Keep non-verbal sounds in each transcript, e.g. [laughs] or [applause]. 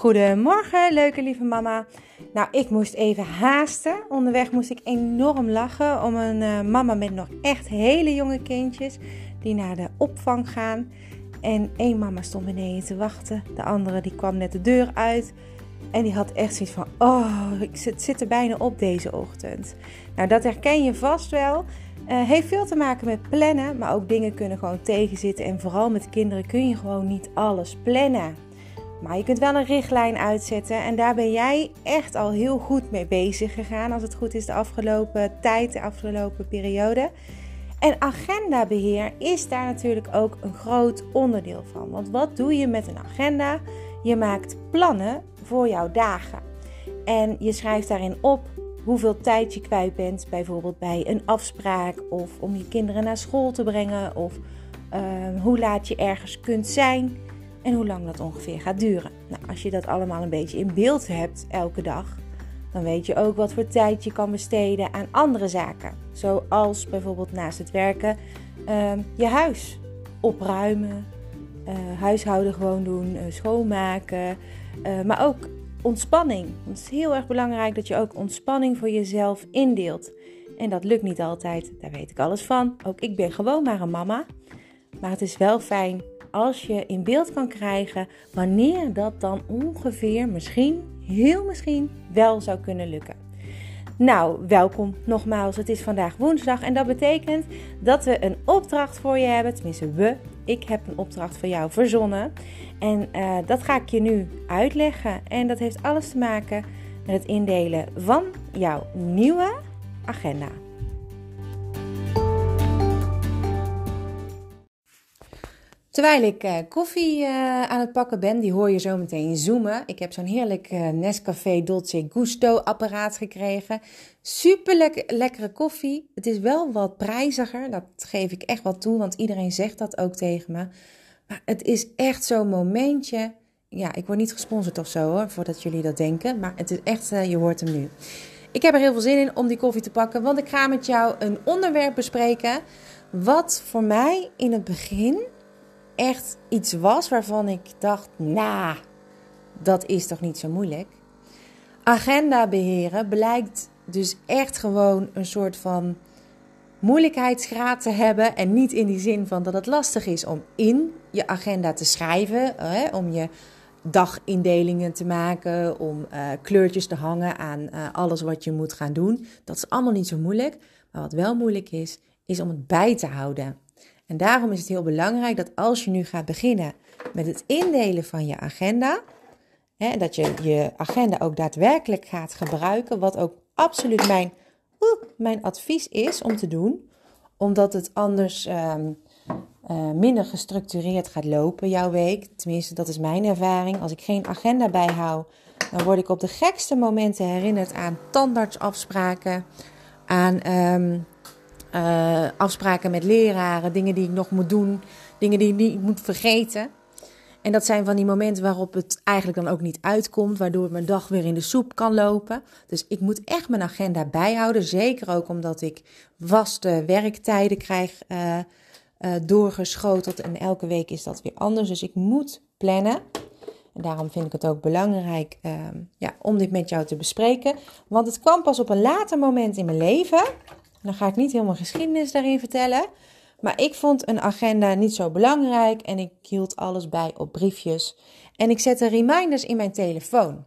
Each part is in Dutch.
Goedemorgen, leuke lieve mama. Nou, ik moest even haasten. Onderweg moest ik enorm lachen om een uh, mama met nog echt hele jonge kindjes die naar de opvang gaan. En één mama stond beneden te wachten, de andere die kwam net de deur uit. En die had echt zoiets van: Oh, ik zit, zit er bijna op deze ochtend. Nou, dat herken je vast wel. Uh, heeft veel te maken met plannen, maar ook dingen kunnen gewoon tegenzitten. En vooral met kinderen kun je gewoon niet alles plannen. Maar je kunt wel een richtlijn uitzetten en daar ben jij echt al heel goed mee bezig gegaan, als het goed is, de afgelopen tijd, de afgelopen periode. En agendabeheer is daar natuurlijk ook een groot onderdeel van. Want wat doe je met een agenda? Je maakt plannen voor jouw dagen. En je schrijft daarin op hoeveel tijd je kwijt bent, bijvoorbeeld bij een afspraak of om je kinderen naar school te brengen of uh, hoe laat je ergens kunt zijn en hoe lang dat ongeveer gaat duren. Nou, als je dat allemaal een beetje in beeld hebt elke dag, dan weet je ook wat voor tijd je kan besteden aan andere zaken. Zoals bijvoorbeeld naast het werken uh, je huis opruimen, uh, huishouden gewoon doen, uh, schoonmaken, uh, maar ook ontspanning. Het is heel erg belangrijk dat je ook ontspanning voor jezelf indeelt. En dat lukt niet altijd, daar weet ik alles van. Ook ik ben gewoon maar een mama. Maar het is wel fijn als je in beeld kan krijgen wanneer dat dan ongeveer, misschien, heel misschien, wel zou kunnen lukken. Nou, welkom nogmaals. Het is vandaag woensdag en dat betekent dat we een opdracht voor je hebben. Tenminste, we. Ik heb een opdracht voor jou verzonnen. En uh, dat ga ik je nu uitleggen. En dat heeft alles te maken met het indelen van jouw nieuwe agenda. Terwijl ik uh, koffie uh, aan het pakken ben, die hoor je zo meteen zoomen. Ik heb zo'n heerlijk uh, Nescafé Dolce Gusto apparaat gekregen. Super lekker, lekkere koffie. Het is wel wat prijziger, dat geef ik echt wat toe, want iedereen zegt dat ook tegen me. Maar het is echt zo'n momentje. Ja, ik word niet gesponsord of zo hoor, voordat jullie dat denken. Maar het is echt, je hoort hem nu. Ik heb er heel veel zin in om die koffie te pakken, want ik ga met jou een onderwerp bespreken. Wat voor mij in het begin echt iets was waarvan ik dacht, nou, dat is toch niet zo moeilijk. Agenda beheren blijkt dus echt gewoon een soort van moeilijkheidsgraad te hebben. En niet in die zin van dat het lastig is om in je agenda te schrijven, hè, om je dagindelingen te maken, om uh, kleurtjes te hangen aan uh, alles wat je moet gaan doen. Dat is allemaal niet zo moeilijk. Maar wat wel moeilijk is, is om het bij te houden. En daarom is het heel belangrijk dat als je nu gaat beginnen met het indelen van je agenda, hè, dat je je agenda ook daadwerkelijk gaat gebruiken, wat ook absoluut mijn, mijn advies is om te doen, omdat het anders um, uh, minder gestructureerd gaat lopen jouw week. Tenminste, dat is mijn ervaring. Als ik geen agenda bijhoud, dan word ik op de gekste momenten herinnerd aan tandartsafspraken, aan um, uh, afspraken met leraren, dingen die ik nog moet doen, dingen die ik niet moet vergeten. En dat zijn van die momenten waarop het eigenlijk dan ook niet uitkomt, waardoor mijn dag weer in de soep kan lopen. Dus ik moet echt mijn agenda bijhouden. Zeker ook omdat ik vaste werktijden krijg uh, doorgeschoteld. En elke week is dat weer anders. Dus ik moet plannen. En daarom vind ik het ook belangrijk ja, om dit met jou te bespreken. Want het kwam pas op een later moment in mijn leven. Dan ga ik niet helemaal geschiedenis daarin vertellen. Maar ik vond een agenda niet zo belangrijk en ik hield alles bij op briefjes. En ik zette reminders in mijn telefoon.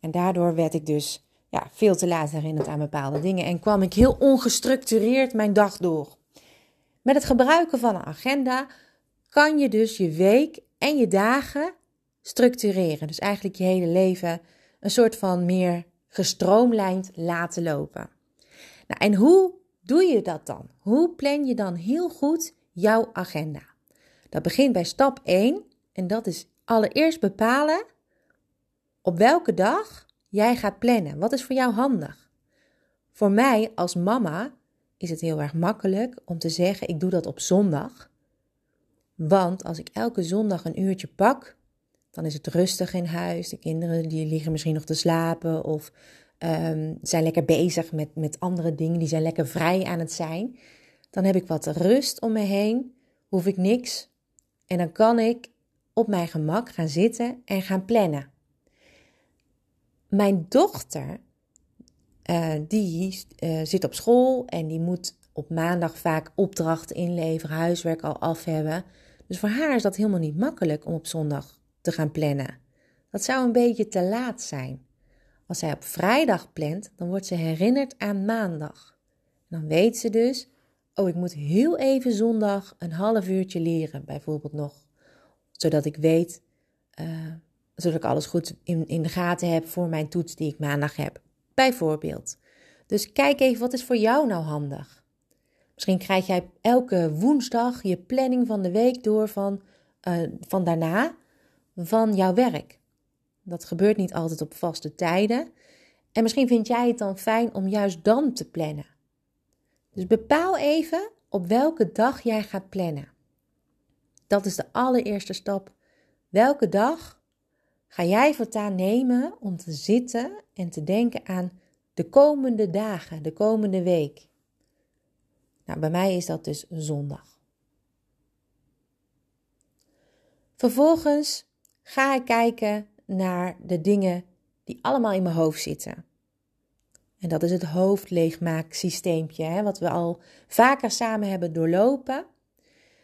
En daardoor werd ik dus ja, veel te laat herinnerd aan bepaalde dingen en kwam ik heel ongestructureerd mijn dag door. Met het gebruiken van een agenda kan je dus je week en je dagen structureren. Dus eigenlijk je hele leven een soort van meer gestroomlijnd laten lopen. Nou, en hoe doe je dat dan? Hoe plan je dan heel goed jouw agenda? Dat begint bij stap 1 en dat is allereerst bepalen op welke dag jij gaat plannen. Wat is voor jou handig? Voor mij als mama is het heel erg makkelijk om te zeggen: ik doe dat op zondag. Want als ik elke zondag een uurtje pak, dan is het rustig in huis. De kinderen die liggen misschien nog te slapen of um, zijn lekker bezig met, met andere dingen, die zijn lekker vrij aan het zijn. Dan heb ik wat rust om me heen, hoef ik niks. En dan kan ik op mijn gemak gaan zitten en gaan plannen. Mijn dochter, uh, die uh, zit op school en die moet op maandag vaak opdrachten inleveren, huiswerk al af hebben. Dus voor haar is dat helemaal niet makkelijk om op zondag te gaan plannen. Dat zou een beetje te laat zijn. Als zij op vrijdag plant, dan wordt ze herinnerd aan maandag. Dan weet ze dus, oh, ik moet heel even zondag een half uurtje leren, bijvoorbeeld nog. Zodat ik weet, uh, zodat ik alles goed in, in de gaten heb voor mijn toets die ik maandag heb. Bijvoorbeeld. Dus kijk even, wat is voor jou nou handig? Misschien krijg jij elke woensdag je planning van de week door van, uh, van daarna van jouw werk. Dat gebeurt niet altijd op vaste tijden. En misschien vind jij het dan fijn om juist dan te plannen. Dus bepaal even op welke dag jij gaat plannen. Dat is de allereerste stap. Welke dag ga jij voortaan nemen om te zitten en te denken aan de komende dagen, de komende week? Nou, bij mij is dat dus zondag. Vervolgens ga ik kijken naar de dingen die allemaal in mijn hoofd zitten. En dat is het hoofdleegmaaksysteempje, hè, wat we al vaker samen hebben doorlopen.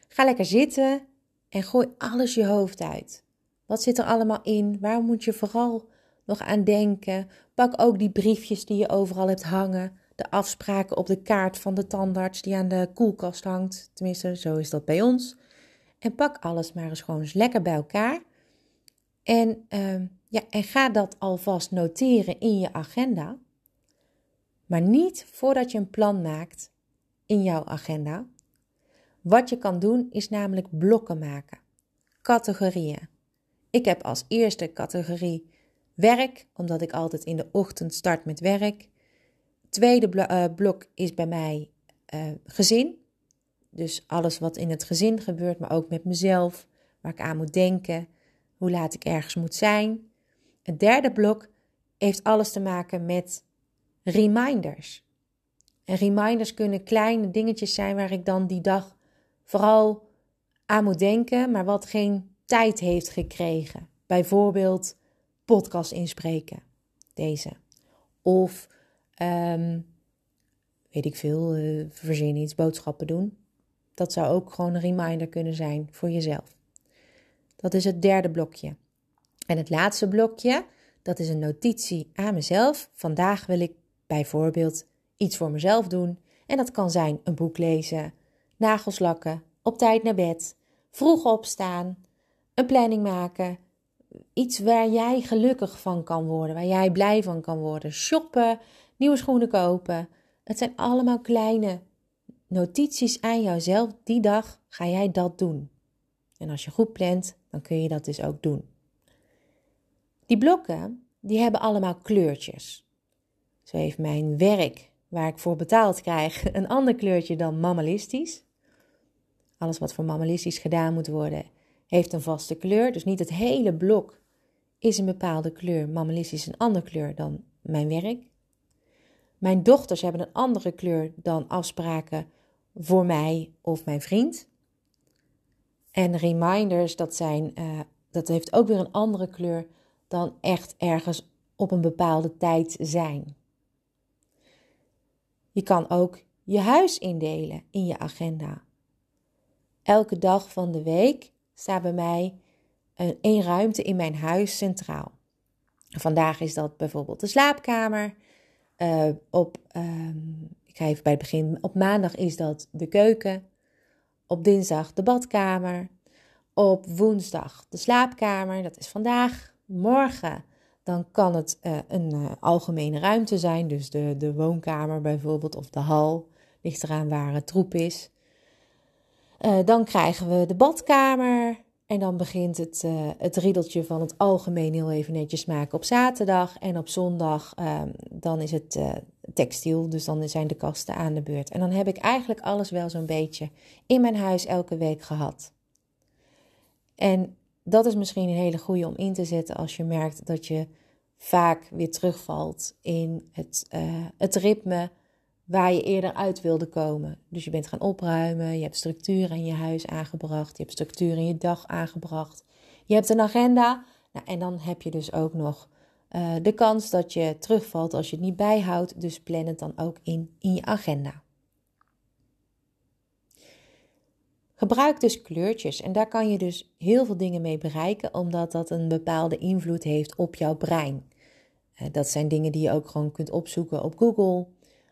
Ga lekker zitten en gooi alles je hoofd uit. Wat zit er allemaal in? Waar moet je vooral nog aan denken? Pak ook die briefjes die je overal hebt hangen. De afspraken op de kaart van de tandarts die aan de koelkast hangt. Tenminste, zo is dat bij ons. En pak alles maar eens gewoon eens lekker bij elkaar. En, uh, ja, en ga dat alvast noteren in je agenda. Maar niet voordat je een plan maakt in jouw agenda. Wat je kan doen is namelijk blokken maken. Categorieën. Ik heb als eerste categorie werk, omdat ik altijd in de ochtend start met werk. Tweede uh, blok is bij mij uh, gezin. Dus alles wat in het gezin gebeurt, maar ook met mezelf, waar ik aan moet denken, hoe laat ik ergens moet zijn. Het derde blok heeft alles te maken met reminders. En reminders kunnen kleine dingetjes zijn waar ik dan die dag vooral aan moet denken, maar wat geen tijd heeft gekregen. Bijvoorbeeld podcast inspreken, deze. Of, um, weet ik veel, uh, verzin iets, boodschappen doen. Dat zou ook gewoon een reminder kunnen zijn voor jezelf. Dat is het derde blokje. En het laatste blokje, dat is een notitie aan mezelf. Vandaag wil ik bijvoorbeeld iets voor mezelf doen. En dat kan zijn een boek lezen, nagels lakken, op tijd naar bed, vroeg opstaan, een planning maken. Iets waar jij gelukkig van kan worden, waar jij blij van kan worden. Shoppen, nieuwe schoenen kopen. Het zijn allemaal kleine notities aan jouzelf. Die dag ga jij dat doen. En als je goed plant, dan kun je dat dus ook doen. Die blokken, die hebben allemaal kleurtjes. Zo heeft mijn werk, waar ik voor betaald krijg, [laughs] een ander kleurtje dan mammalistisch. Alles wat voor mammalistisch gedaan moet worden, heeft een vaste kleur. Dus niet het hele blok is een bepaalde kleur. Mammalistisch is een andere kleur dan mijn werk. Mijn dochters hebben een andere kleur dan afspraken voor mij of mijn vriend. En reminders, dat, zijn, uh, dat heeft ook weer een andere kleur dan echt ergens op een bepaalde tijd zijn. Je kan ook je huis indelen in je agenda. Elke dag van de week staat bij mij een, een ruimte in mijn huis centraal. Vandaag is dat bijvoorbeeld de slaapkamer. Uh, op, uh, ik ga even bij het begin. Op maandag is dat de keuken. Op dinsdag de badkamer. Op woensdag de slaapkamer. Dat is vandaag. Morgen dan kan het uh, een uh, algemene ruimte zijn, dus de, de woonkamer bijvoorbeeld of de hal, ligt eraan waar het troep is. Uh, dan krijgen we de badkamer en dan begint het, het riedeltje van het algemeen heel even netjes maken op zaterdag. En op zondag ehm, dan is het textiel, dus dan zijn de kasten aan de beurt. En dan heb ik eigenlijk alles wel zo'n beetje in mijn huis elke week gehad. En dat is misschien een hele goede om in te zetten als je merkt dat je vaak weer terugvalt in het, uh, het ritme waar je eerder uit wilde komen. Dus je bent gaan opruimen, je hebt structuur in je huis aangebracht, je hebt structuur in je dag aangebracht, je hebt een agenda. Nou, en dan heb je dus ook nog uh, de kans dat je terugvalt als je het niet bijhoudt. Dus plan het dan ook in in je agenda. Gebruik dus kleurtjes en daar kan je dus heel veel dingen mee bereiken, omdat dat een bepaalde invloed heeft op jouw brein. Uh, dat zijn dingen die je ook gewoon kunt opzoeken op Google.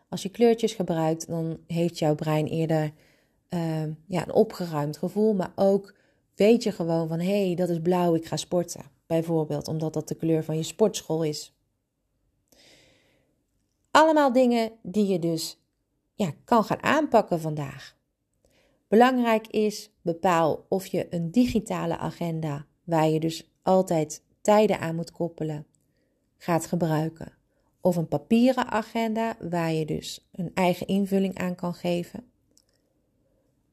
Als je kleurtjes gebruikt, dan heeft jouw brein eerder uh, ja, een opgeruimd gevoel, maar ook weet je gewoon van hé, hey, dat is blauw, ik ga sporten. Bijvoorbeeld omdat dat de kleur van je sportschool is. Allemaal dingen die je dus ja, kan gaan aanpakken vandaag. Belangrijk is, bepaal of je een digitale agenda, waar je dus altijd tijden aan moet koppelen, gaat gebruiken. Of een papieren agenda, waar je dus een eigen invulling aan kan geven.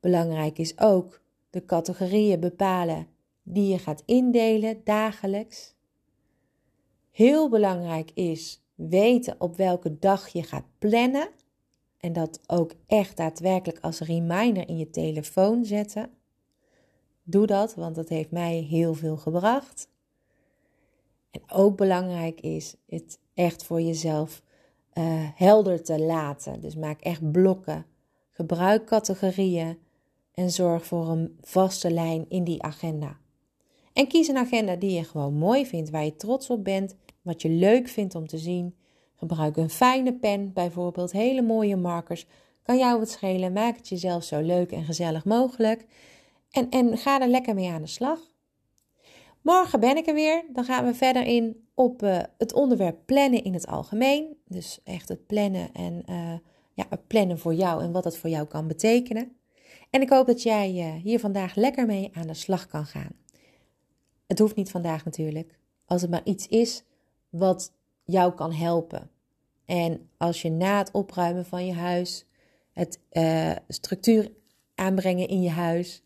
Belangrijk is ook de categorieën bepalen die je gaat indelen dagelijks. Heel belangrijk is weten op welke dag je gaat plannen en dat ook echt daadwerkelijk als reminder in je telefoon zetten. Doe dat, want dat heeft mij heel veel gebracht. En ook belangrijk is het echt voor jezelf uh, helder te laten. Dus maak echt blokken. Gebruik categorieën en zorg voor een vaste lijn in die agenda. En kies een agenda die je gewoon mooi vindt, waar je trots op bent, wat je leuk vindt om te zien. Gebruik een fijne pen, bijvoorbeeld hele mooie markers. Kan jou wat schelen, maak het jezelf zo leuk en gezellig mogelijk. En, en ga er lekker mee aan de slag. Morgen ben ik er weer. Dan gaan we verder in op uh, het onderwerp plannen in het algemeen. Dus echt het plannen en uh, ja, het plannen voor jou en wat dat voor jou kan betekenen. En ik hoop dat jij uh, hier vandaag lekker mee aan de slag kan gaan. Het hoeft niet vandaag natuurlijk. Als het maar iets is wat jou kan helpen. En als je na het opruimen van je huis, het structuur aanbrengen in je huis,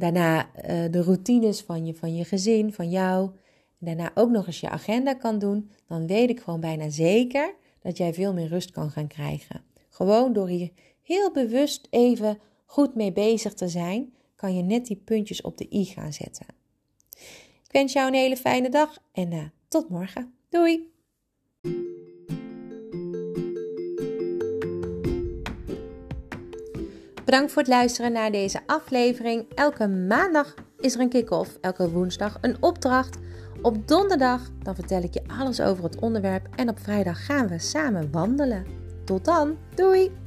daarna uh, de routines van je, van je gezin, van jou, en daarna ook nog eens je agenda kan doen, dan weet ik gewoon bijna zeker dat jij veel meer rust kan gaan krijgen. Gewoon door hier heel bewust even goed mee bezig te zijn, kan je net die puntjes op de i gaan zetten. Ik wens jou een hele fijne dag en uh, tot morgen. Doei! Bedankt voor het luisteren naar deze aflevering. Elke maandag is er een kick-off, elke woensdag een opdracht. Op donderdag dan vertel ik je alles over het onderwerp en op vrijdag gaan we samen wandelen. Tot dan, doei!